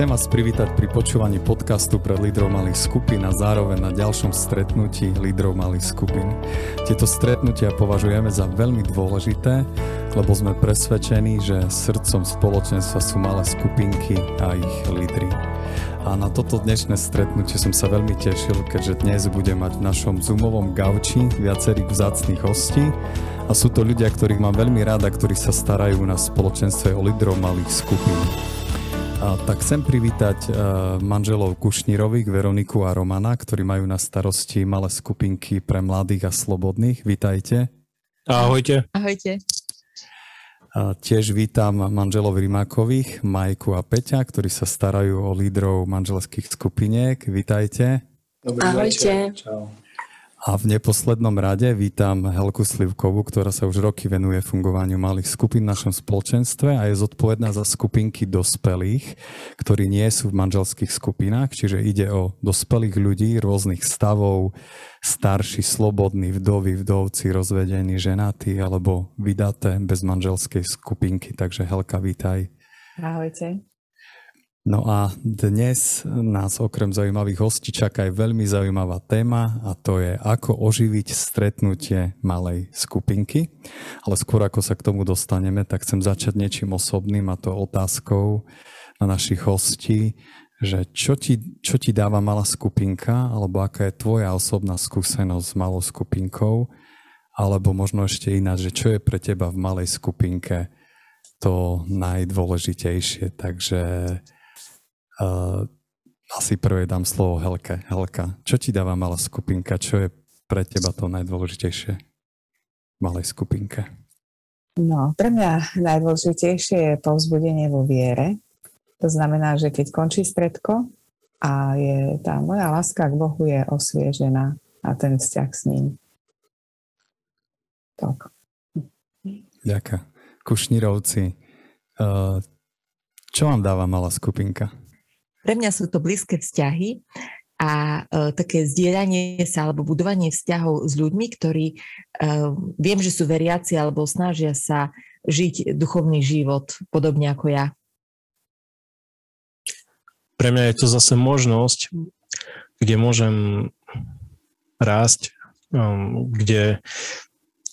Chcem vás privítať pri počúvaní podcastu pre lídrov malých skupín a zároveň na ďalšom stretnutí lídrov malých skupín. Tieto stretnutia považujeme za veľmi dôležité, lebo sme presvedčení, že srdcom spoločenstva sú malé skupinky a ich lídry. A na toto dnešné stretnutie som sa veľmi tešil, keďže dnes budem mať v našom Zoomovom gauči viacerých vzácných hostí a sú to ľudia, ktorých mám veľmi ráda, ktorí sa starajú na spoločenstve o lídrov malých skupín. A tak chcem privítať uh, manželov Kušnírových, Veroniku a Romana, ktorí majú na starosti malé skupinky pre mladých a slobodných. Vítajte. Ahojte. Ahojte. A tiež vítam manželov Rimákových, Majku a Peťa, ktorí sa starajú o lídrov manželských skupiniek. Vítajte. Dobrý Ahojte. Večer. Čau. A v neposlednom rade vítam Helku Slivkovú, ktorá sa už roky venuje fungovaniu malých skupín v našom spoločenstve a je zodpovedná za skupinky dospelých, ktorí nie sú v manželských skupinách, čiže ide o dospelých ľudí rôznych stavov, starší, slobodní, vdovy, vdovci, rozvedení, ženatí alebo vydaté bez manželskej skupinky. Takže Helka, vítaj. Ahojte. No a dnes nás okrem zaujímavých hostí čaká aj veľmi zaujímavá téma a to je ako oživiť stretnutie malej skupinky. Ale skôr ako sa k tomu dostaneme, tak chcem začať niečím osobným a to otázkou na našich hostí, že čo ti, čo ti dáva malá skupinka alebo aká je tvoja osobná skúsenosť s malou skupinkou alebo možno ešte ináč, že čo je pre teba v malej skupinke to najdôležitejšie. Takže Uh, asi prvé dám slovo Helke. Helka, čo ti dáva malá skupinka? Čo je pre teba to najdôležitejšie v malej skupinke? No, pre mňa najdôležitejšie je povzbudenie vo viere. To znamená, že keď končí stredko a je tá moja láska k Bohu je osviežená a ten vzťah s ním. Tak. Ďakujem. Kušnírovci, uh, čo vám dáva malá skupinka? Pre mňa sú to blízke vzťahy a uh, také zdieľanie sa alebo budovanie vzťahov s ľuďmi, ktorí uh, viem, že sú veriaci alebo snažia sa žiť duchovný život podobne ako ja. Pre mňa je to zase možnosť, kde môžem rásť, um, kde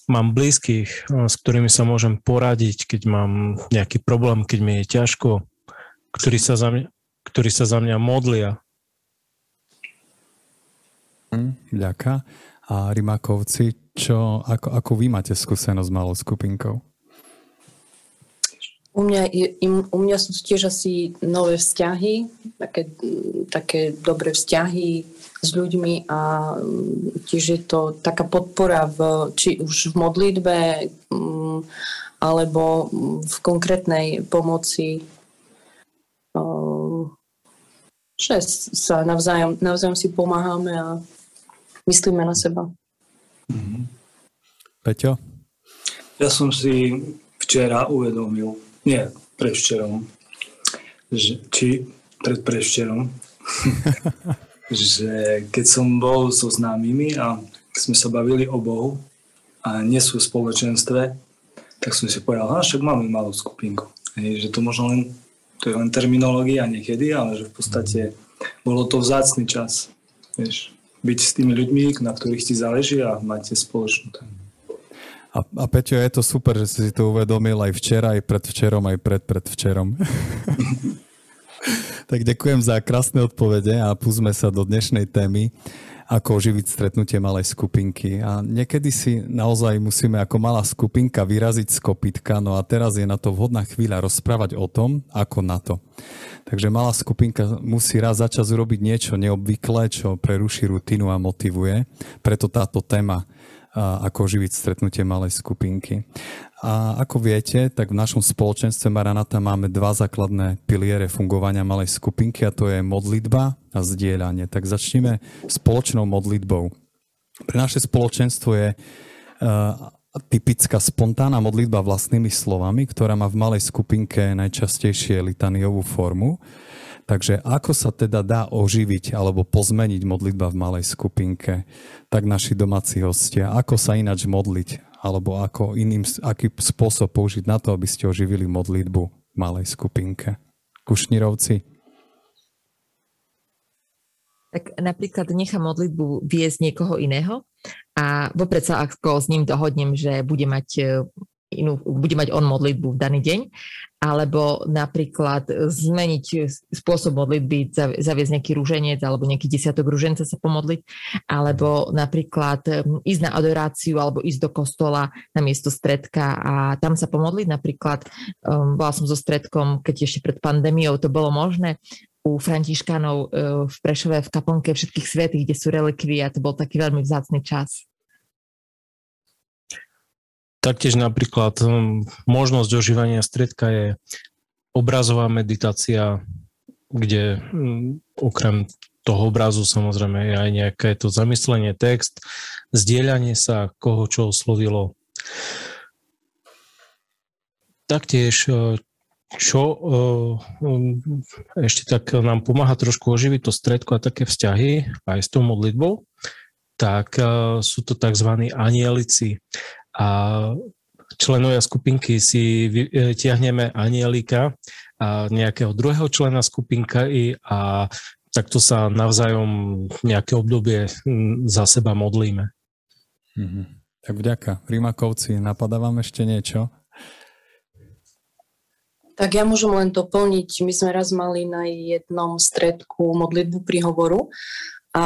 mám blízkych, s ktorými sa môžem poradiť, keď mám nejaký problém, keď mi je ťažko, ktorí sa za mňa, ktorí sa za mňa modlia. Hm, ďaká. A Rimakovci, čo, ako, ako vy máte skúsenosť s malou skupinkou? U mňa, u mňa sú tiež asi nové vzťahy, také, také dobré vzťahy s ľuďmi a tiež je to taká podpora v, či už v modlitbe mm, alebo v konkrétnej pomoci že sa navzájom, navzájom si pomáhame a myslíme na seba. Mm-hmm. Peťo? Ja som si včera uvedomil, nie prevčerom, že, či pred prevčerom, že keď som bol so známymi a sme sa bavili o Bohu a nie sú v spoločenstve, tak som si povedal, že však máme malú skupinku. Hej, že to možno len to je len terminológia niekedy, ale že v podstate bolo to vzácný čas. Vieš, byť s tými ľuďmi, na ktorých ti záleží a máte spoločnú tému. A, a Peťo, je to super, že si to uvedomil aj včera, aj predvčerom, aj pred predvčerom. tak ďakujem za krásne odpovede a púsme sa do dnešnej témy ako oživiť stretnutie malej skupinky. A niekedy si naozaj musíme ako malá skupinka vyraziť z kopytka, no a teraz je na to vhodná chvíľa rozprávať o tom, ako na to. Takže malá skupinka musí raz za čas urobiť niečo neobvyklé, čo preruší rutinu a motivuje. Preto táto téma ako živiť stretnutie malej skupinky. A ako viete, tak v našom spoločenstve Maranata máme dva základné piliere fungovania malej skupinky a to je modlitba a zdieľanie. Tak začneme spoločnou modlitbou. Pre naše spoločenstvo je uh, typická spontánna modlitba vlastnými slovami, ktorá má v malej skupinke najčastejšie litaniovú formu. Takže ako sa teda dá oživiť alebo pozmeniť modlitba v malej skupinke, tak naši domáci hostia, ako sa ináč modliť alebo ako iným, aký spôsob použiť na to, aby ste oživili modlitbu v malej skupinke. Kušnírovci? tak napríklad nechám modlitbu viesť niekoho iného a vopred sa ako s ním dohodnem, že bude mať e, inú, bude mať on modlitbu v daný deň, alebo napríklad zmeniť spôsob modlitby, zaviesť nejaký rúženec alebo nejaký desiatok rúženca sa pomodliť, alebo napríklad ísť na adoráciu alebo ísť do kostola na miesto stredka a tam sa pomodliť. Napríklad um, bola som so stredkom, keď ešte pred pandémiou to bolo možné, u Františkanov v Prešove v kaplnke všetkých svetých, kde sú relikvie a to bol taký veľmi vzácný čas. Taktiež napríklad hm, možnosť ožívania stredka je obrazová meditácia, kde hm, okrem toho obrazu samozrejme je aj nejaké to zamyslenie, text, zdieľanie sa, koho čo oslovilo. Taktiež, e, čo e, hm, ešte tak nám pomáha trošku oživiť to stredko a také vzťahy aj s tou modlitbou, tak e, sú to tzv. anielici. A členovia skupinky si e, tiahneme anielika a nejakého druhého člena skupinky a takto sa navzájom nejaké obdobie za seba modlíme. Mm-hmm. Tak vďaka. Rímakovci, napadá vám ešte niečo? Tak ja môžem len doplniť. My sme raz mali na jednom stredku modlitbu príhovoru a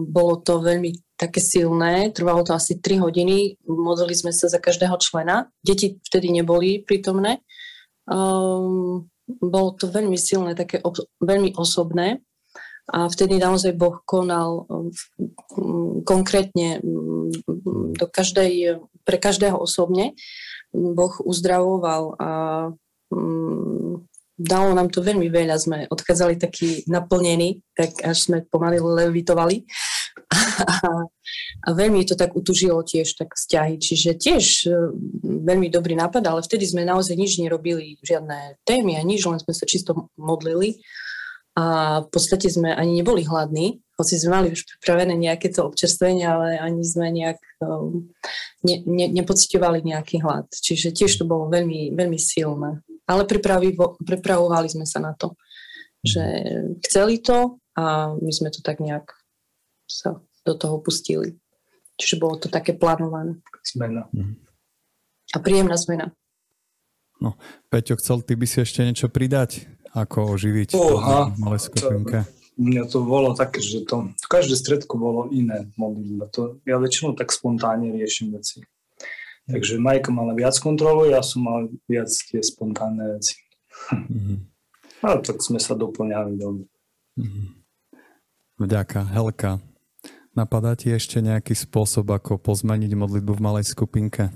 bolo to veľmi také silné, trvalo to asi 3 hodiny, modlili sme sa za každého člena, deti vtedy neboli prítomné. Um, bolo to veľmi silné, také ob, veľmi osobné a vtedy naozaj Boh konal konkrétne do každej, pre každého osobne. Boh uzdravoval a dalo nám to veľmi veľa, sme odchádzali takí naplnení, tak až sme pomaly levitovali. A, a veľmi to tak utužilo tiež tak vzťahy. Čiže tiež e, veľmi dobrý nápad, ale vtedy sme naozaj nič nerobili, žiadne témy a nič, len sme sa čisto modlili. A v podstate sme ani neboli hladní, hoci sme mali už pripravené nejaké to občerstvenie, ale ani sme nejak um, ne, ne, nepocitovali nejaký hlad. Čiže tiež to bolo veľmi, veľmi silné ale pripravovali sme sa na to, že chceli to a my sme to tak nejak sa do toho pustili. Čiže bolo to také plánované. Zmena. Mhm. A príjemná zmena. No, Peťo, chcel ty by si ešte niečo pridať? Ako oživiť Oha, malé skupinke? Mňa to bolo také, že to, každé stredko bolo iné modlitba. To, ja väčšinou tak spontánne riešim veci. Takže Majka mala viac kontrolu, ja som mal viac tie spontánne veci. Mm-hmm. Ale tak sme sa doplňali dobre. Mm-hmm. Vďaka. Helka, napadá ti ešte nejaký spôsob, ako pozmeniť modlitbu v malej skupinke?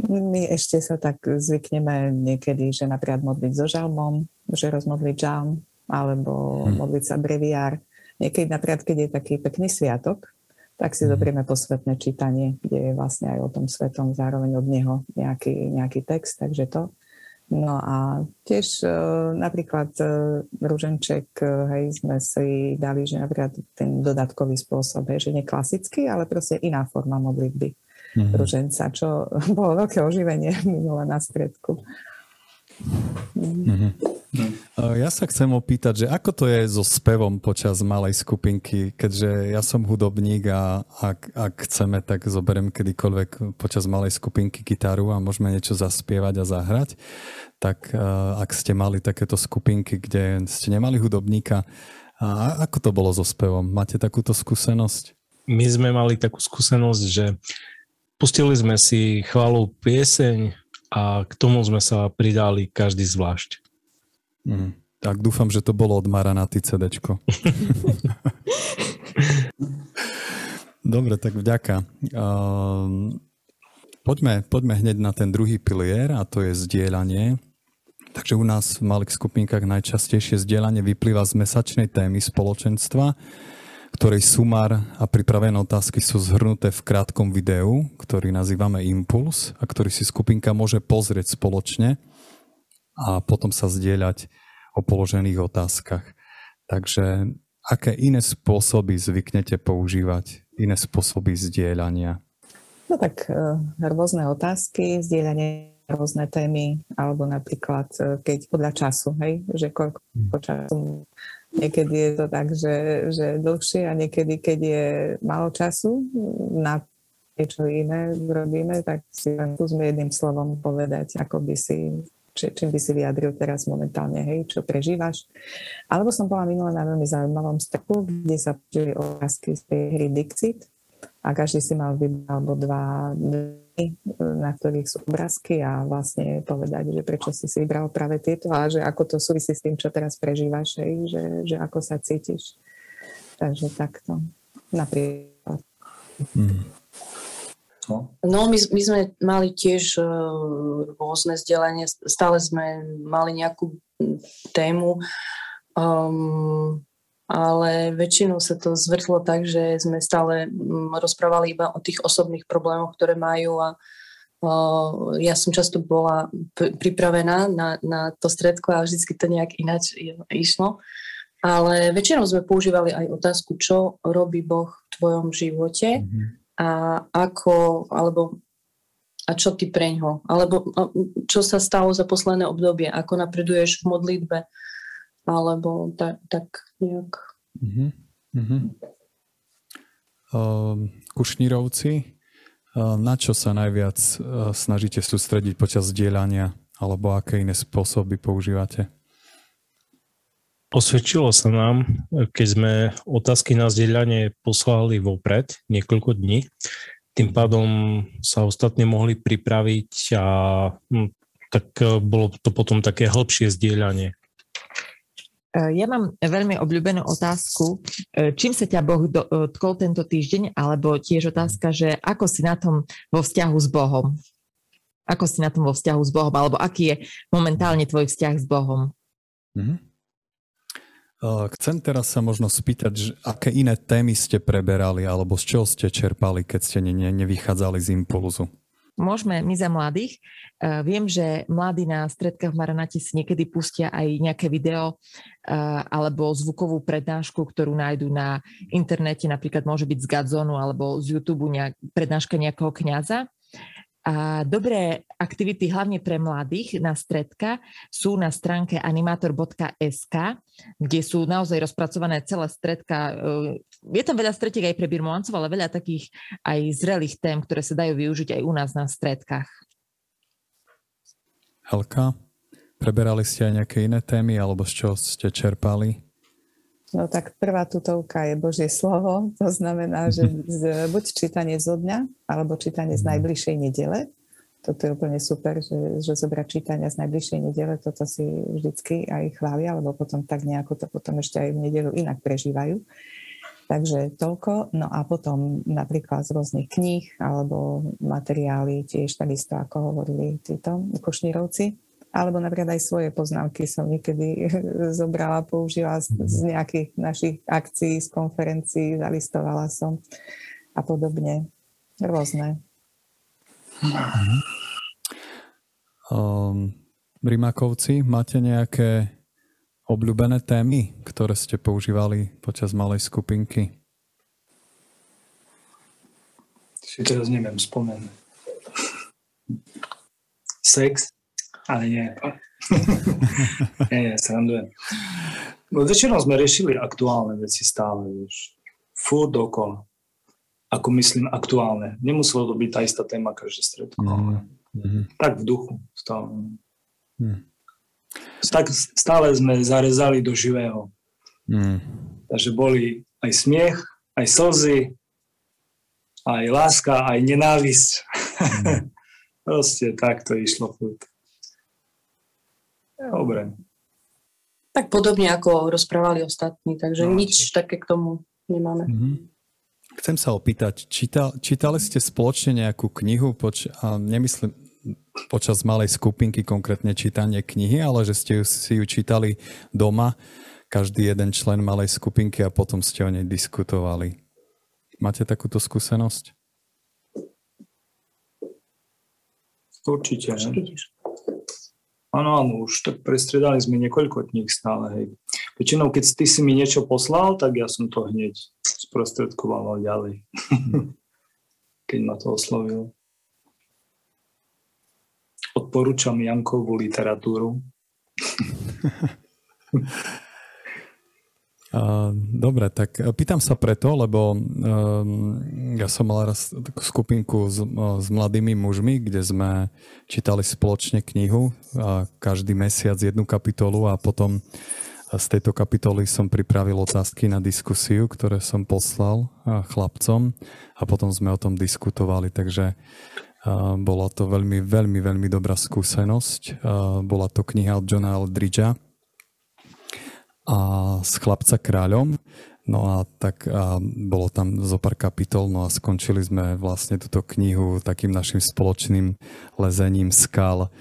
My ešte sa tak zvykneme niekedy, že napríklad modliť so žalmom, že rozmodliť žalm, alebo hmm. modliť sa breviár. Niekedy napríklad, keď je taký pekný sviatok, tak si mhm. zoberieme posvetné čítanie, kde je vlastne aj o tom svetom zároveň od neho nejaký, nejaký text, takže to. No a tiež e, napríklad e, Ruženček, e, hej, sme si dali, že napríklad ten dodatkový spôsob, hej, že nie klasický, ale proste iná forma modlitby mm-hmm. Ruženca, čo bolo veľké oživenie minule na stredku. Mm-hmm. Ja sa chcem opýtať, že ako to je so spevom počas malej skupinky, keďže ja som hudobník a ak, ak chceme, tak zoberiem kedykoľvek počas malej skupinky gitaru a môžeme niečo zaspievať a zahrať. Tak ak ste mali takéto skupinky, kde ste nemali hudobníka, a ako to bolo so spevom? Máte takúto skúsenosť? My sme mali takú skúsenosť, že pustili sme si chválu pieseň a k tomu sme sa pridali každý zvlášť. Mm. Tak dúfam, že to bolo od Maranaty CDčko. Dobre, tak vďaka. Uh, poďme, poďme hneď na ten druhý pilier a to je zdieľanie. Takže u nás v malých skupinkách najčastejšie zdieľanie vyplýva z mesačnej témy spoločenstva, ktorej sumár a pripravené otázky sú zhrnuté v krátkom videu, ktorý nazývame Impuls a ktorý si skupinka môže pozrieť spoločne a potom sa zdieľať o položených otázkach. Takže aké iné spôsoby zvyknete používať, iné spôsoby zdieľania? No tak e, rôzne otázky, zdieľanie rôzne témy, alebo napríklad, e, keď podľa času, hej, že koľko hm. času Niekedy je to tak, že, že dlhšie a niekedy, keď je málo času na niečo iné robíme, tak si len skúsme jedným slovom povedať, ako by si, či, čím by si vyjadril teraz momentálne, hej, čo prežívaš. Alebo som bola minule na veľmi zaujímavom streku, kde sa použili otázky z tej hry Dixit a každý si mal vybrať alebo dva na ktorých sú obrázky a vlastne povedať, že prečo si si vybral práve tieto a že ako to súvisí s tým, čo teraz prežívaš, že, že ako sa cítiš. Takže takto. Napríklad. Mm. No, no my, my sme mali tiež uh, rôzne vzdelanie, stále sme mali nejakú tému. Um, ale väčšinou sa to zvrtlo tak, že sme stále mm, rozprávali iba o tých osobných problémoch, ktoré majú a ja som často bola pripravená na, na to stredko a vždycky to nejak ináč išlo. Ale väčšinou sme používali aj otázku, čo robí Boh v tvojom živote mm-hmm. a ako, alebo a čo ty preňho, alebo čo sa stalo za posledné obdobie, ako napreduješ v modlitbe, alebo tak, tak nejak. Uh-huh. Uh-huh. Uh, Kušnírovci, uh, na čo sa najviac uh, snažíte sústrediť počas zdieľania, alebo aké iné spôsoby používate? Osvedčilo sa nám, keď sme otázky na zdieľanie poslali vopred, niekoľko dní. Tým pádom sa ostatní mohli pripraviť a hm, tak bolo to potom také hĺbšie zdieľanie. E, ja mám veľmi obľúbenú otázku, e, čím sa ťa Boh dotkol e, tento týždeň, alebo tiež otázka, že ako si na tom vo vzťahu s Bohom? Ako si na tom vo vzťahu s Bohom, alebo aký je momentálne tvoj vzťah s Bohom? Mm-hmm. Chcem teraz sa možno spýtať, že aké iné témy ste preberali, alebo z čoho ste čerpali, keď ste ne, nevychádzali z impulzu? Môžeme my za mladých. Uh, viem, že mladí na stredkách v Maranati si niekedy pustia aj nejaké video uh, alebo zvukovú prednášku, ktorú nájdu na internete, napríklad môže byť z Gadzonu alebo z YouTube nejak, prednáška nejakého kňaza. A dobré aktivity, hlavne pre mladých na stredka, sú na stránke animator.sk, kde sú naozaj rozpracované celé stredka. Je tam veľa stretiek aj pre birmovancov, ale veľa takých aj zrelých tém, ktoré sa dajú využiť aj u nás na stredkách. Helka, preberali ste aj nejaké iné témy, alebo z čoho ste čerpali? No tak prvá tutovka je Božie slovo, to znamená, že z, buď čítanie zo dňa, alebo čítanie z mhm. najbližšej nedele. Toto je úplne super, že, že zobrať čítania z najbližšej nedele, toto si vždycky aj chvália, alebo potom tak nejako to potom ešte aj v nedelu inak prežívajú. Takže toľko. No a potom napríklad z rôznych kníh alebo materiály tiež takisto, ako hovorili títo košnírovci alebo napríklad aj svoje poznámky som niekedy zobrala, použila z, z nejakých našich akcií, z konferencií, zalistovala som a podobne. Rôzne. Um, Rimakovci, máte nejaké obľúbené témy, ktoré ste používali počas malej skupinky? Si teraz neviem spomenúť. Sex? Ale nie. nie, nie, srandujem. No, väčšinou sme riešili aktuálne veci stále, vieš. Furt dokola. Ako myslím aktuálne. Nemuselo to byť tá istá téma každé stredko. Mm-hmm. Tak v duchu stále. Mm. Tak stále sme zarezali do živého. Mm. Takže boli aj smiech, aj slzy, aj láska, aj nenávisť. Mm. Proste tak to išlo furt. Dobre. Tak podobne ako rozprávali ostatní, takže no, nič také k tomu nemáme. Mm-hmm. Chcem sa opýtať, čítal, čítali ste spoločne nejakú knihu, poč- a nemyslím počas malej skupinky konkrétne čítanie knihy, ale že ste si ju čítali doma, každý jeden člen malej skupinky a potom ste o nej diskutovali. Máte takúto skúsenosť? Určite. Určite. Áno, áno, už tak prestredali sme niekoľko kníh stále, hej. Väčšinou, keď ty si mi niečo poslal, tak ja som to hneď sprostredkoval ďalej. keď ma to oslovilo. Odporúčam Jankovú literatúru. Dobre, tak pýtam sa preto, lebo um, ja som mal raz takú skupinku s, s mladými mužmi, kde sme čítali spoločne knihu a každý mesiac jednu kapitolu a potom z tejto kapitoly som pripravil otázky na diskusiu, ktoré som poslal chlapcom a potom sme o tom diskutovali, takže bola to veľmi, veľmi, veľmi dobrá skúsenosť. Bola to kniha od Johna Aldridgea, a s chlapca kráľom. No a tak a bolo tam zo pár kapitol, no a skončili sme vlastne túto knihu takým našim spoločným lezením skal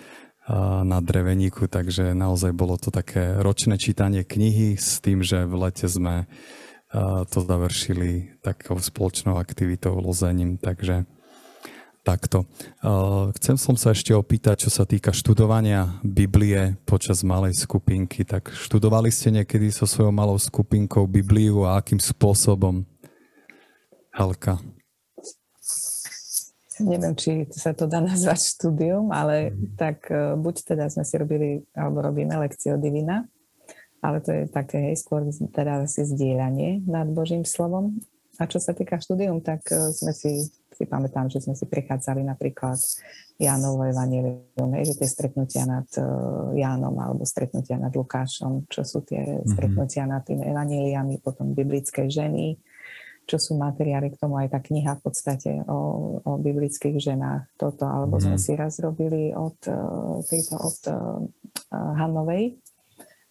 na dreveníku, takže naozaj bolo to také ročné čítanie knihy s tým, že v lete sme to završili takou spoločnou aktivitou lozením, takže Takto. Chcem som sa ešte opýtať, čo sa týka študovania Biblie počas malej skupinky. Tak študovali ste niekedy so svojou malou skupinkou Bibliu a akým spôsobom? Helka. Neviem, či sa to dá nazvať štúdium, ale mm. tak e, buď teda sme si robili, alebo robíme lekcie o divina, ale to je také, hej, skôr teda asi zdieľanie nad Božím slovom. A čo sa týka štúdium, tak e, sme si si pamätám, že sme si prechádzali napríklad Jánovo evanílium, že tie stretnutia nad uh, Jánom alebo stretnutia nad Lukášom, čo sú tie mm-hmm. stretnutia nad tými evaníliami, potom biblické ženy, čo sú materiály k tomu aj tá kniha v podstate o, o biblických ženách, toto, alebo mm-hmm. sme si raz robili od uh, tejto, od uh, Hanovej,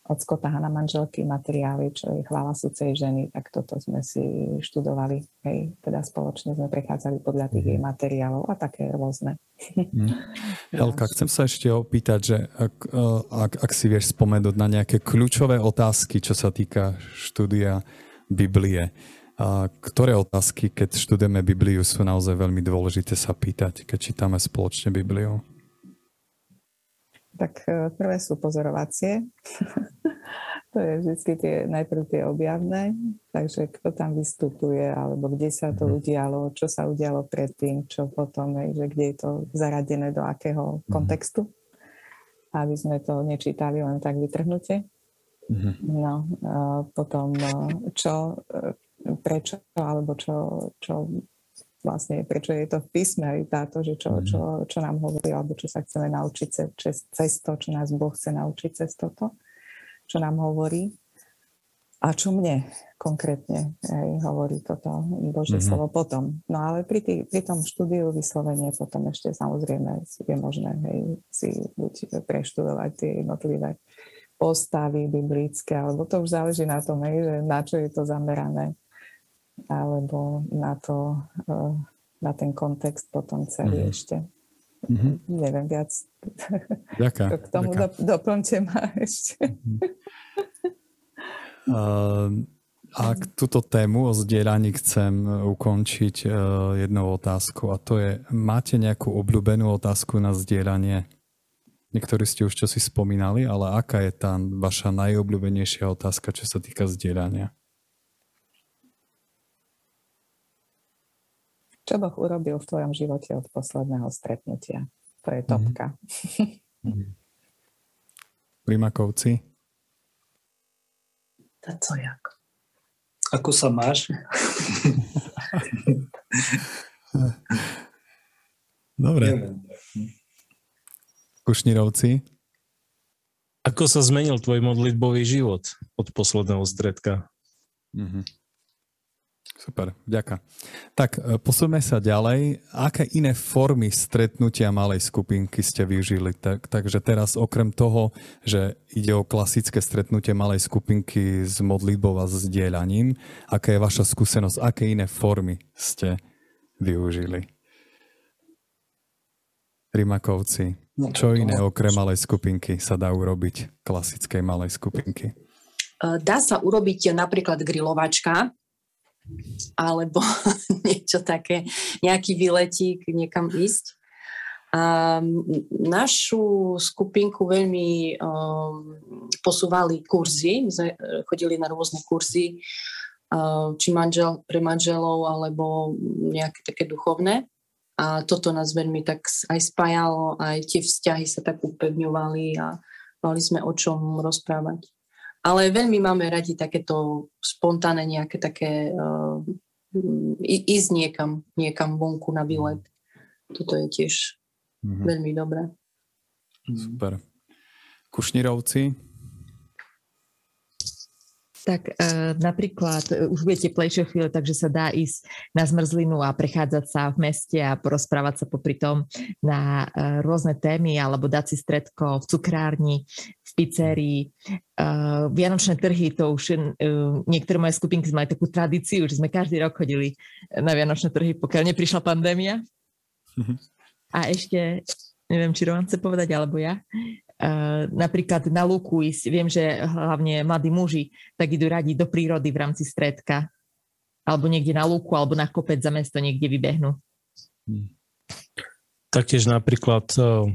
od Skota Hana manželky materiály, čo je chvála súcej ženy, tak toto sme si študovali. Hej, teda spoločne sme prechádzali podľa tých jej mhm. materiálov a také rôzne. Mm. Elka, chcem sa ešte opýtať, že ak, e, ak, ak si vieš spomenúť na nejaké kľúčové otázky, čo sa týka štúdia Biblie, a ktoré otázky, keď študujeme Bibliu, sú naozaj veľmi dôležité sa pýtať, keď čítame spoločne Bibliu? Tak e, prvé sú pozorovacie. to je vždy tie, najprv tie objavné, takže kto tam vystupuje, alebo kde sa to mhm. udialo, čo sa udialo predtým, čo potom, že kde je to zaradené do akého mhm. kontextu, aby sme to nečítali len tak vytrhnutie. Mhm. No, potom e, čo, e, prečo, alebo čo, čo vlastne, prečo je to v písme aj táto, že čo, čo, mhm. čo nám hovorí, alebo čo sa chceme naučiť cez, cez to, čo nás Boh chce naučiť cez toto, čo nám hovorí. A čo mne konkrétne aj, hovorí toto Božie mm-hmm. slovo potom. No ale pri, tý, pri tom štúdiu vyslovene potom ešte samozrejme je možné hej, si buď preštudovať tie jednotlivé postavy biblické, alebo to už záleží na tom, hej, že na čo je to zamerané alebo na to, eh, na ten kontext potom celý mm-hmm. ešte. Mm-hmm. Neviem viac. Ďaká, K tomu do, doplňte ma ešte. Mm-hmm. Uh, a túto tému o zdieľaní chcem ukončiť uh, jednou otázkou a to je, máte nejakú obľúbenú otázku na zdieľanie? Niektorí ste už čo si spomínali, ale aká je tá vaša najobľúbenejšia otázka, čo sa týka zdieľania? Čo Boh urobil v tvojom živote od posledného stretnutia? To je topka. Mm-hmm. Primakovci? To co jak? Ako sa máš? Dobre. Kušnírovci? Ako sa zmenil tvoj modlitbový život od posledného stredka? Mm-hmm. Super, ďaká. Tak e, posúme sa ďalej. Aké iné formy stretnutia malej skupinky ste využili? Tak, takže teraz okrem toho, že ide o klasické stretnutie malej skupinky s modlitbou a s dielaním, aká je vaša skúsenosť? Aké iné formy ste využili? Rimakovci. No, Čo iné okrem malej skupinky sa dá urobiť klasickej malej skupinky? E, dá sa urobiť napríklad grilovačka, alebo niečo také, nejaký výletík niekam ísť. A našu skupinku veľmi um, posúvali kurzy, my sme e, chodili na rôzne kurzy, uh, či manžel, pre manželov, alebo nejaké také duchovné. A toto nás veľmi tak aj spájalo, aj tie vzťahy sa tak upevňovali a mali sme o čom rozprávať. Ale veľmi máme radi takéto spontánne nejaké také uh, ísť niekam, niekam vonku na výlet. Toto je tiež mm-hmm. veľmi dobré. Super. Kušnírovci, tak e, napríklad e, už bude teplejšie chvíle, takže sa dá ísť na zmrzlinu a prechádzať sa v meste a porozprávať sa popri tom na e, rôzne témy alebo dať si stredko v cukrárni, v pizzerii. E, Vianočné trhy, to už e, niektoré moje skupinky majú takú tradíciu, že sme každý rok chodili na Vianočné trhy, pokiaľ neprišla pandémia. Mm-hmm. A ešte, neviem, či Roman chce povedať, alebo ja, Uh, napríklad na lúku ísť. Viem, že hlavne mladí muži tak idú radi do prírody v rámci stredka. Alebo niekde na lúku, alebo na kopec za mesto niekde vybehnú. Hmm. Taktiež napríklad uh,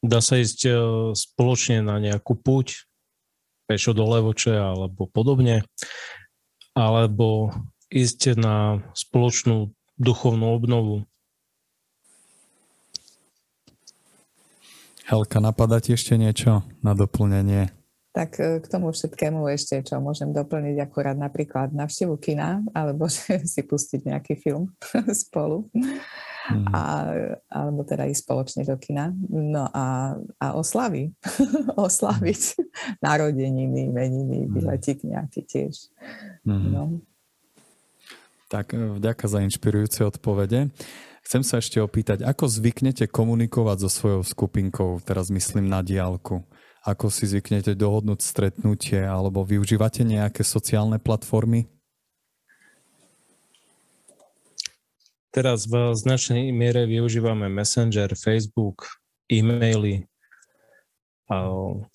dá sa ísť uh, spoločne na nejakú púť, pešo do Levoče alebo podobne, alebo ísť na spoločnú duchovnú obnovu Helka, napadá ti ešte niečo na doplnenie? Tak e, k tomu všetkému ešte, čo môžem doplniť, akurát napríklad navštevu kina, alebo že si pustiť nejaký film spolu. Mm. A, alebo teda ísť spoločne do kina. No a, a oslavy. Oslaviť narodeniny, meniny, výletík mhm. nejaký tiež. Mm. No. Tak e, vďaka za inšpirujúce odpovede. Chcem sa ešte opýtať, ako zvyknete komunikovať so svojou skupinkou, teraz myslím na diálku? Ako si zvyknete dohodnúť stretnutie alebo využívate nejaké sociálne platformy? Teraz v značnej miere využívame Messenger, Facebook, e-maily,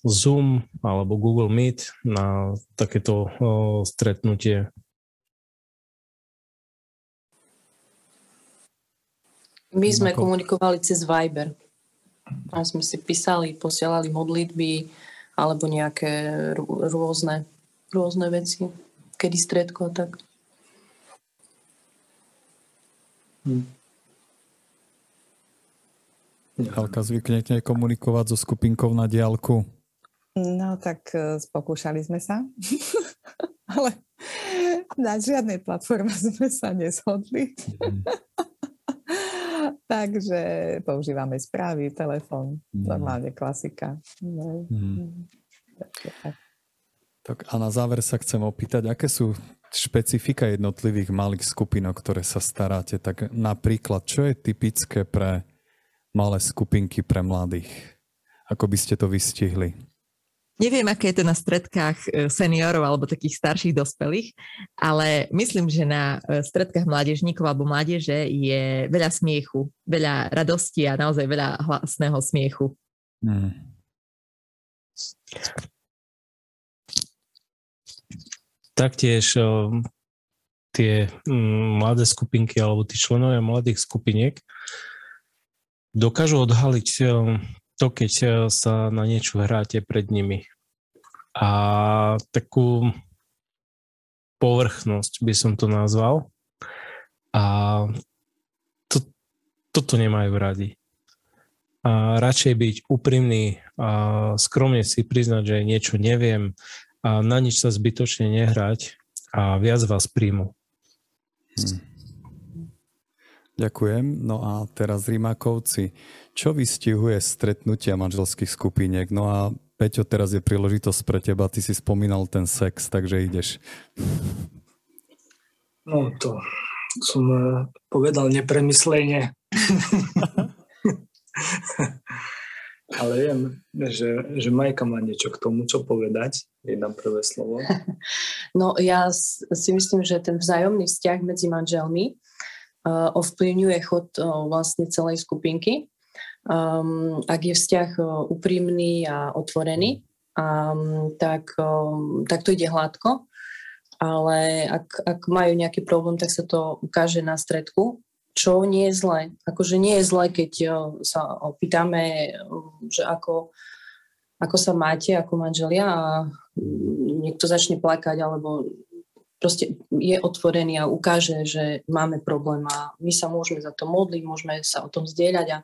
Zoom alebo Google Meet na takéto stretnutie My sme ako... komunikovali cez Viber. A sme si písali, posielali modlitby alebo nejaké rôzne, rôzne veci. Kedy stredko a tak. Hm. Halka, zvyknete komunikovať so skupinkou na diálku? No tak e, pokúšali sme sa, ale na žiadnej platforme sme sa neshodli. Takže používame správy, telefón, mm. normálne klasika. No. Mm. Tak a na záver sa chcem opýtať, aké sú špecifika jednotlivých malých skupinok, ktoré sa staráte? Tak napríklad, čo je typické pre malé skupinky pre mladých? Ako by ste to vystihli? Neviem, aké je to na stredkách e, seniorov alebo takých starších dospelých, ale myslím, že na e, stredkách mládežníkov alebo mládeže je veľa smiechu, veľa radosti a naozaj veľa hlasného smiechu. Hmm. Taktiež tie mm, mladé skupinky alebo tí členovia mladých skupiniek dokážu odhaliť to, keď eh, sa na niečo hráte pred nimi. A takú povrchnosť by som to nazval. A to, toto nemajú radi. A radšej byť úprimný a skromne si priznať, že niečo neviem a na nič sa zbytočne nehrať a viac vás príjmu. Hmm. Ďakujem. No a teraz Rímakovci. Čo vystihuje stretnutia manželských skupiniek? No a Peťo, teraz je príležitosť pre teba. Ty si spomínal ten sex, takže ideš. No to som eh, povedal nepremyslenie. Ale viem, že, že Majka má niečo k tomu, čo povedať. Je na prvé slovo. No ja si myslím, že ten vzájomný vzťah medzi manželmi uh, ovplyvňuje chod vlastne celej skupinky. Um, ak je vzťah úprimný a otvorený, um, tak, um, tak to ide hladko, ale ak, ak majú nejaký problém, tak sa to ukáže na stredku, čo nie je zlé. Akože nie je zlé, keď sa opýtame, uh, že ako, ako sa máte ako manželia a niekto začne plakať alebo proste je otvorený a ukáže, že máme problém a my sa môžeme za to modliť, môžeme sa o tom zdieľať a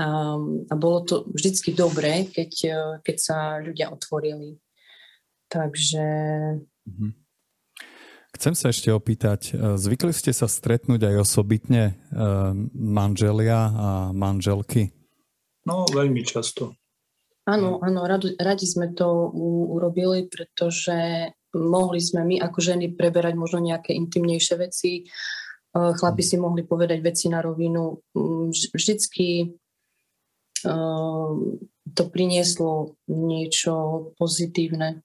a, a bolo to vždycky dobré, keď, keď sa ľudia otvorili. Takže... Mhm. Chcem sa ešte opýtať, e, zvykli ste sa stretnúť aj osobitne e, manželia a manželky? No, veľmi často. Áno, áno, radi, radi sme to u, urobili, pretože mohli sme my ako ženy preberať možno nejaké intimnejšie veci, e, chlapi si mohli povedať veci na rovinu. Mm, vždycky to prinieslo niečo pozitívne.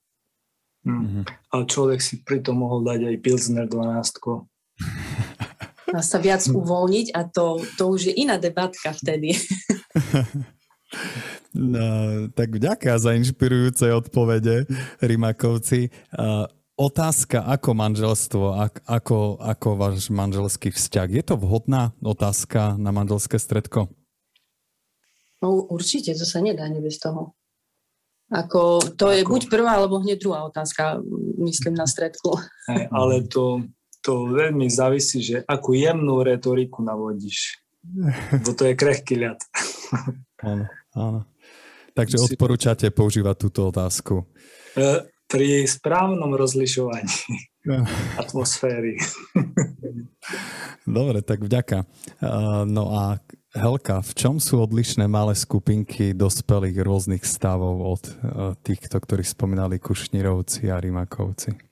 Mm-hmm. Ale človek si pritom mohol dať aj Pilsner 12. A sa viac uvoľniť a to, to už je iná debatka vtedy. No, tak vďaka za inšpirujúce odpovede, Rimakovci. Uh, otázka, ako manželstvo, ako, ako váš manželský vzťah. Je to vhodná otázka na manželské stredko? No určite, to sa nedá bez toho. Ako, to Ako? je buď prvá, alebo hneď druhá otázka, myslím, na stredku. Hey, ale to, to veľmi závisí, že akú jemnú retoriku navodíš. Bo to je krehký ľad. Áno, áno. Takže odporúčate používať túto otázku. E, pri správnom rozlišovaní atmosféry. Dobre, tak vďaka. No a Helka, v čom sú odlišné malé skupinky dospelých rôznych stavov od uh, týchto, ktorí spomínali Kušnírovci a Rimakovci?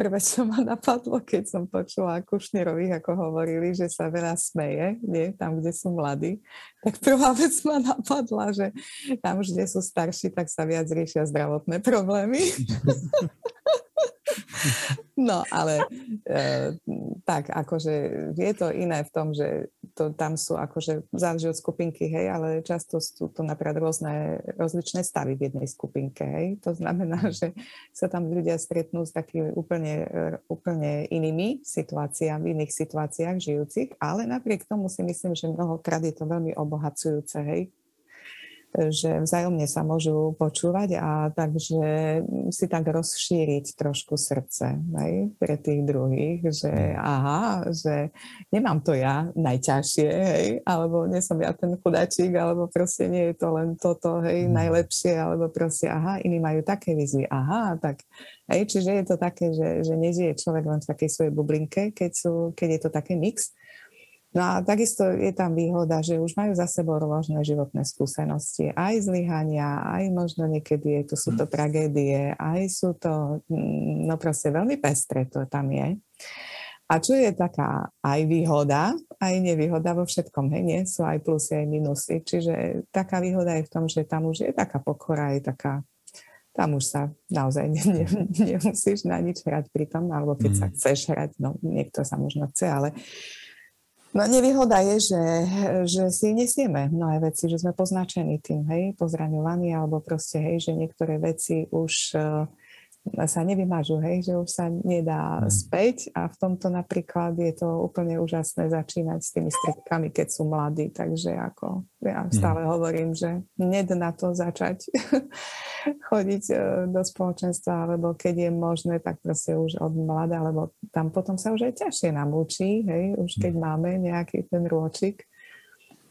Prvé, čo ma napadlo, keď som počula Kušnírových, ako hovorili, že sa veľa smeje, nie, tam, kde sú mladí, tak prvá vec ma napadla, že tam, kde sú starší, tak sa viac riešia zdravotné problémy. No, ale e, tak, akože je to iné v tom, že to tam sú akože záleží od skupinky, hej, ale často sú to napríklad rôzne, rozličné stavy v jednej skupinke, hej. To znamená, že sa tam ľudia stretnú s takými úplne, úplne inými situáciami, v iných situáciách žijúcich, ale napriek tomu si myslím, že mnohokrát je to veľmi obohacujúce, hej, že vzájomne sa môžu počúvať a takže si tak rozšíriť trošku srdce hej, pre tých druhých, že aha, že nemám to ja najťažšie, hej, alebo nie som ja ten chudačík, alebo proste nie je to len toto, hej, mm. najlepšie, alebo proste aha, iní majú také výzvy, aha, tak hej, čiže je to také, že, že nežije človek len v takej svojej bublinke, keď, sú, keď je to také mix, No a takisto je tam výhoda, že už majú za sebou rôzne životné skúsenosti, aj zlyhania, aj možno niekedy to sú to tragédie, aj sú to, mm, no proste veľmi pestré to tam je. A čo je taká aj výhoda, aj nevýhoda vo všetkom, hej, nie? Sú aj plusy, aj minusy. Čiže taká výhoda je v tom, že tam už je taká pokora, je taká, tam už sa naozaj ne, ne, nemusíš na nič hrať pri tom, alebo keď mm. sa chceš hrať, no niekto sa možno chce, ale No nevýhoda je, že, že si nesieme mnohé veci, že sme poznačení tým, hej, pozraňovaní, alebo proste, hej, že niektoré veci už uh, sa nevymažu, hej, že už sa nedá mm. späť a v tomto napríklad je to úplne úžasné začínať s tými stredkami, keď sú mladí, takže ako ja mm. stále hovorím, že ned na to začať chodiť e, do spoločenstva, alebo keď je možné, tak proste už od mladá, lebo tam potom sa už aj ťažšie nám učí, hej, už keď mm. máme nejaký ten rôčik,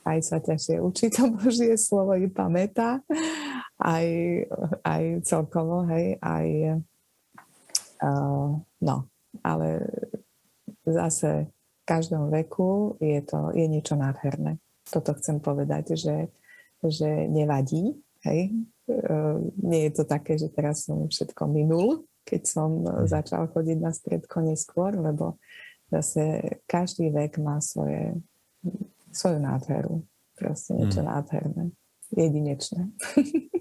aj sa ťažšie učí to Božie slovo i pamätá, aj, aj celkovo, hej, aj uh, no, ale zase v každom veku je to, je niečo nádherné. Toto chcem povedať, že, že nevadí, hej, Eh, nie je to také, že teraz som všetko minul, keď som začal chodiť na stredko neskôr, lebo zase každý vek má svoje, svoju nádheru. Proste niečo mm. nádherné. Jedinečné.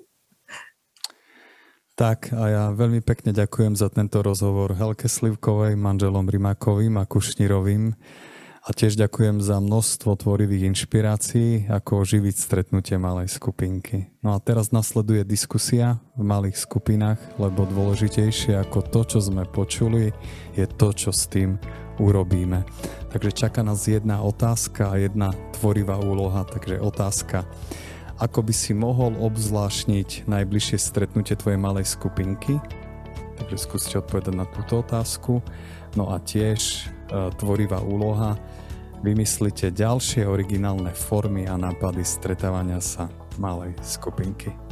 Tak a ja veľmi pekne ďakujem za tento rozhovor Helke Slivkovej, manželom Rimakovým a Kušnírovým. A tiež ďakujem za množstvo tvorivých inšpirácií, ako oživiť stretnutie malej skupinky. No a teraz nasleduje diskusia v malých skupinách, lebo dôležitejšie ako to, čo sme počuli, je to, čo s tým urobíme. Takže čaká nás jedna otázka a jedna tvorivá úloha, takže otázka. Ako by si mohol obzvlášniť najbližšie stretnutie tvojej malej skupinky? Takže skúste odpovedať na túto otázku. No a tiež e, tvorivá úloha vymyslite ďalšie originálne formy a nápady stretávania sa malej skupinky.